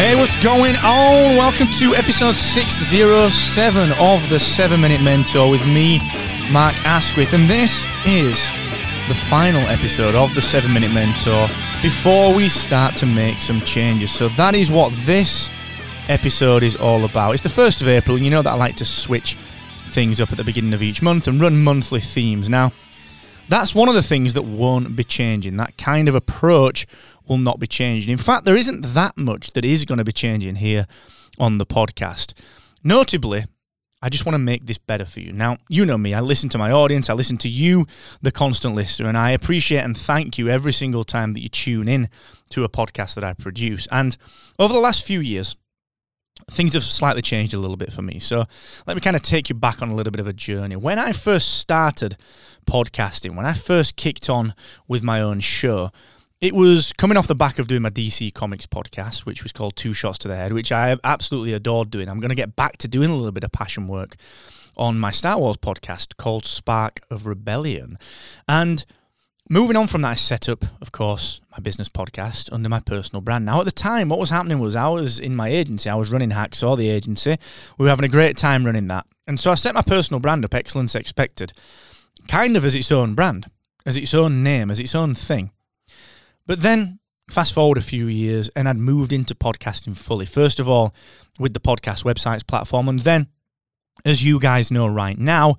Hey, what's going on? Welcome to episode 607 of the 7 Minute Mentor with me, Mark Asquith. And this is the final episode of the 7 Minute Mentor before we start to make some changes. So, that is what this episode is all about. It's the 1st of April, and you know that I like to switch things up at the beginning of each month and run monthly themes. Now, that's one of the things that won't be changing. That kind of approach will not be changing. In fact, there isn't that much that is going to be changing here on the podcast. Notably, I just want to make this better for you. Now, you know me, I listen to my audience, I listen to you, the constant listener, and I appreciate and thank you every single time that you tune in to a podcast that I produce. And over the last few years, things have slightly changed a little bit for me. So let me kind of take you back on a little bit of a journey. When I first started podcasting, when I first kicked on with my own show, it was coming off the back of doing my DC Comics podcast, which was called Two Shots to the Head, which I absolutely adored doing. I'm going to get back to doing a little bit of passion work on my Star Wars podcast called Spark of Rebellion. And Moving on from that, I set up, of course, my business podcast under my personal brand. Now, at the time, what was happening was I was in my agency, I was running Hacksaw, the agency. We were having a great time running that. And so I set my personal brand up, Excellence Expected, kind of as its own brand, as its own name, as its own thing. But then, fast forward a few years, and I'd moved into podcasting fully. First of all, with the podcast websites platform, and then, as you guys know right now,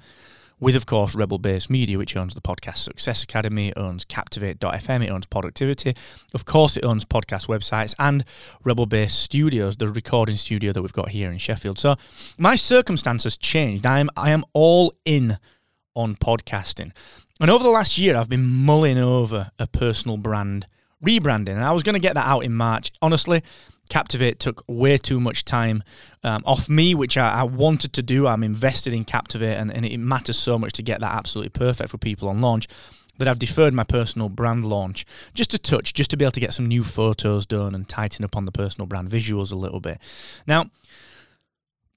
with, of course, Rebel Base Media, which owns the Podcast Success Academy, owns Captivate.fm, it owns Productivity. Of course, it owns podcast websites and Rebel Base Studios, the recording studio that we've got here in Sheffield. So my circumstances changed. I am, I am all in on podcasting. And over the last year, I've been mulling over a personal brand rebranding, and I was going to get that out in March. Honestly, Captivate took way too much time um, off me, which I, I, wanted to do. I'm invested in Captivate, and, and it matters so much to get that absolutely perfect for people on launch that I've deferred my personal brand launch just a touch, just to be able to get some new photos done and tighten up on the personal brand visuals a little bit. Now,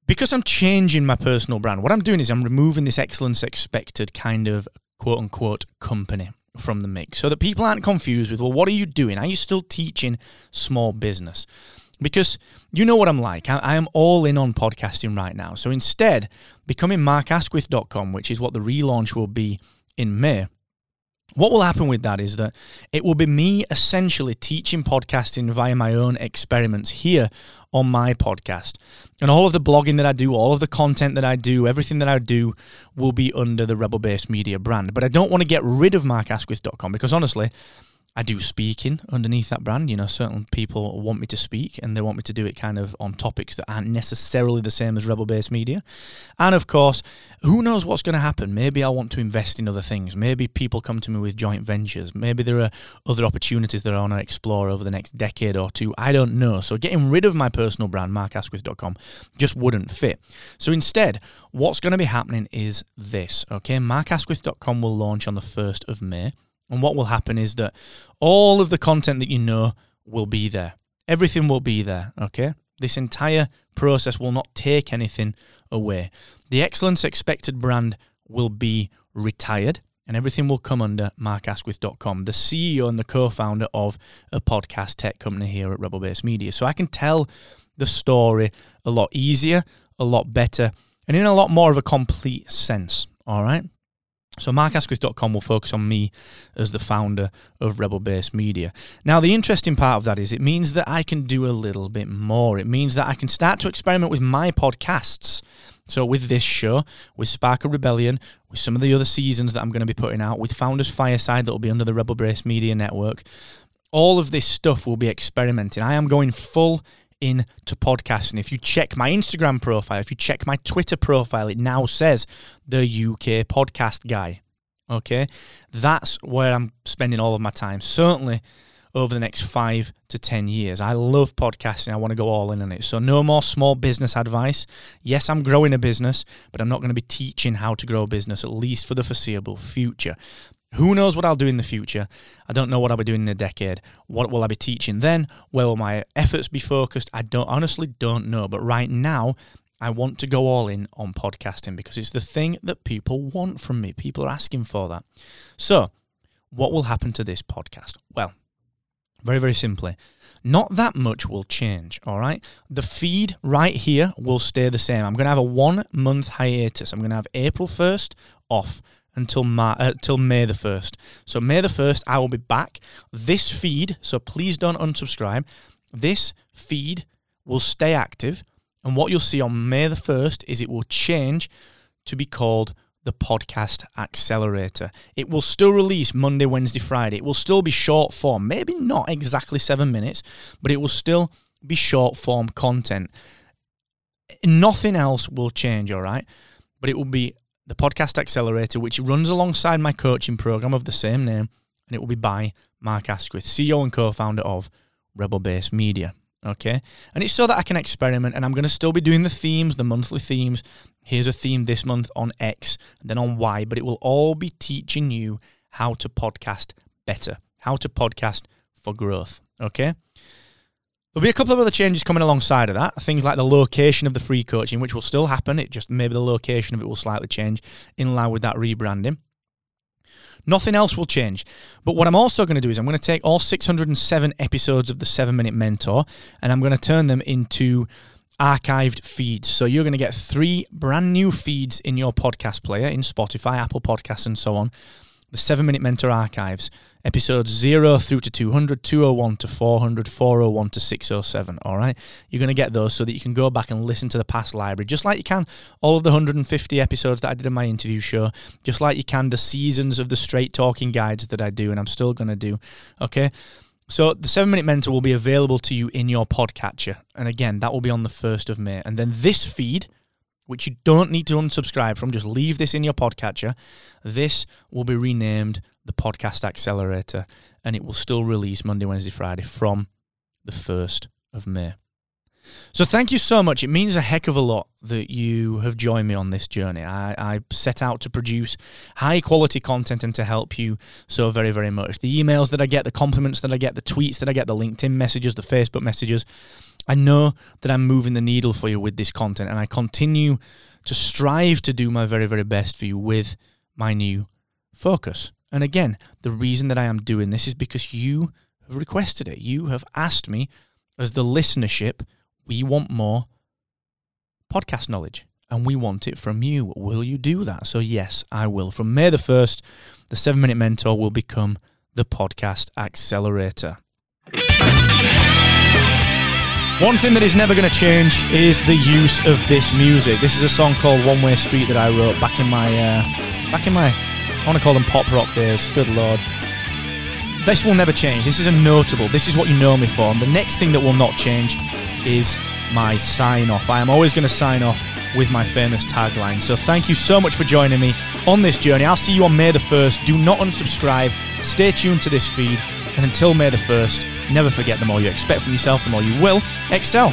because I'm changing my personal brand, what I'm doing is I'm removing this excellence expected kind of quote unquote company from the mix so that people aren't confused with, well, what are you doing? Are you still teaching small business? Because you know what I'm like. I, I, am all in on podcasting right now. So instead, becoming markasquith.com, which is what the relaunch will be in May, what will happen with that is that it will be me essentially teaching podcasting via my own experiments here on my podcast. And all of the blogging that I do, all of the content that I do, everything that I do will be under the Rebel Base Media brand. But I don't want to get rid of markasquith.com because honestly, I do speaking underneath that brand. You know, certain people want me to speak and they want me to do it kind of on topics that aren't necessarily the same as Rebel Base Media. And of course, who knows what's going to happen? Maybe I want to invest in other things. Maybe people come to me with joint ventures. Maybe there are other opportunities that I want to explore over the next decade or two. I don't know. So getting rid of my personal brand, markasquith.com, just wouldn't fit. So instead, what's going to be happening is this, okay? Markasquith.com will launch on the 1st of May. And what will happen is that all of the content that you know will be there. Everything will be there, okay? This entire process will not take anything away. The excellence expected brand will be retired and everything will come under markasquith.com, the CEO and the co-founder of a podcast tech company here at Rebel Base Media. So I can tell the story a lot easier, a lot better, and in a lot more of a complete sense. All right. So markasquith.com will focus on me as the founder of Rebel Base Media. Now the interesting part of that is it means that I can do a little bit more. It means that I can start to experiment with my podcasts. So with this show, with Spark of Rebellion, with some of the other seasons that I'm going to be putting out, with Founders Fireside that will be under the Rebel Base Media Network, all of this stuff will be experimenting. I am going full into podcasting. If you check my Instagram profile, if you check my Twitter profile, it now says the UK podcast guy. Okay, that's where I'm spending all of my time. Certainly over the next five to 10 years. I love podcasting. I want to go all in on it. So, no more small business advice. Yes, I'm growing a business, but I'm not going to be teaching how to grow a business, at least for the foreseeable future. Who knows what I'll do in the future? I don't know what I'll be doing in a decade. What will I be teaching then? Where will my efforts be focused? I don't honestly don't know. But right now, I want to go all in on podcasting because it's the thing that people want from me. People are asking for that. So, what will happen to this podcast? Well, very, very simply, not that much will change, all right? The feed right here will stay the same. I'm going to have a one month hiatus. I'm going to have April 1st off until uh, till May the 1st. So May the 1st I will be back. This feed, so please don't unsubscribe. This feed will stay active and what you'll see on May the 1st is it will change to be called the podcast accelerator. It will still release Monday, Wednesday, Friday. It will still be short form, maybe not exactly 7 minutes, but it will still be short form content. Nothing else will change, all right? But it will be the Podcast Accelerator, which runs alongside my coaching program of the same name, and it will be by Mark Asquith, CEO and co founder of Rebel Base Media. Okay. And it's so that I can experiment, and I'm going to still be doing the themes, the monthly themes. Here's a theme this month on X, then on Y, but it will all be teaching you how to podcast better, how to podcast for growth. Okay. There'll be a couple of other changes coming alongside of that. Things like the location of the free coaching, which will still happen. It just maybe the location of it will slightly change in line with that rebranding. Nothing else will change. But what I'm also going to do is I'm going to take all 607 episodes of the 7 Minute Mentor and I'm going to turn them into archived feeds. So you're going to get three brand new feeds in your podcast player in Spotify, Apple Podcasts, and so on the 7 Minute Mentor archives, episodes 0 through to 200, 201 to 400, 401 to 607. All right. You're going to get those so that you can go back and listen to the past library, just like you can all of the 150 episodes that I did in my interview show, just like you can the seasons of the straight talking guides that I do, and I'm still going to do. Okay. So the 7 Minute Mentor will be available to you in your podcatcher. And again, that will be on the 1st of May. And then this feed which you don't need to unsubscribe from. Just leave this in your podcatcher. This will be renamed the Podcast Accelerator, and it will still release Monday, Wednesday, Friday from the 1st of May. So thank you so much. It means a heck of a lot that you have joined me on this journey. I, I, set out to produce high quality content and to help you so very, very much. The emails that I get, the compliments that I get, the tweets that I get, the LinkedIn messages, the Facebook messages, I know that I'm moving the needle for you with this content, and I continue to strive to do my very, very best for you with my new focus. And again, the reason that I am doing this is because you have requested it. You have asked me, as the listenership, we want more podcast knowledge and we want it from you. Will you do that? So, yes, I will. From May the 1st, the 7 Minute Mentor will become the podcast accelerator. One thing that is never going to change is the use of this music. This is a song called One Way Street that I wrote back in my, uh, back in my, I want to call them pop rock days. Good lord. This will never change. This is a notable. This is what you know me for. And the next thing that will not change is my sign off. I am always going to sign off with my famous tagline. So thank you so much for joining me on this journey. I'll see you on May the 1st. Do not unsubscribe. Stay tuned to this feed. And until May the 1st, Never forget the more you expect from yourself, the more you will excel.